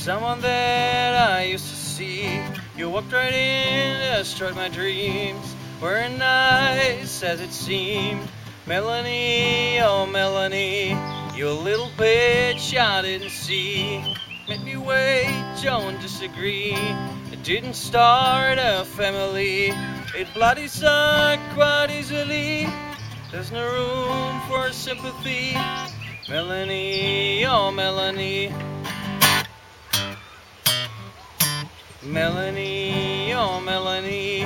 someone that I used to see. You walked right in, destroyed my dreams. Weren't nice as it seemed. Melanie, oh Melanie, you little bitch I didn't see. Made me wait, don't disagree. It didn't start a family. It bloody sucked quite easily. There's no room for sympathy. Melanie, oh Melanie. Melanie, oh Melanie,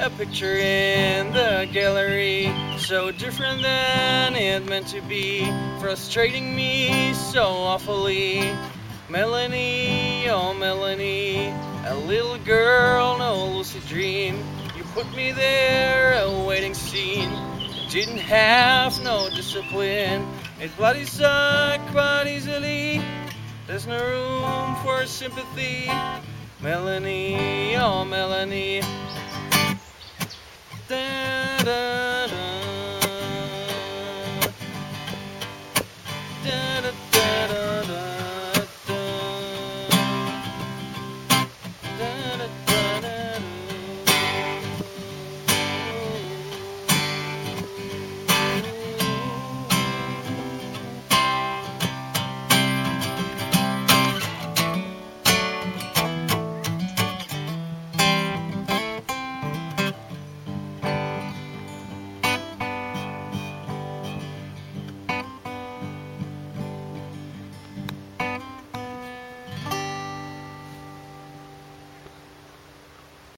a picture in the gallery, so different than it meant to be, frustrating me so awfully. Melanie, oh Melanie, a little girl, no lucid dream. You put me there, a waiting scene. Didn't have no discipline. It bloody sucked quite easily. There's no room for sympathy. Melanie, oh Melanie,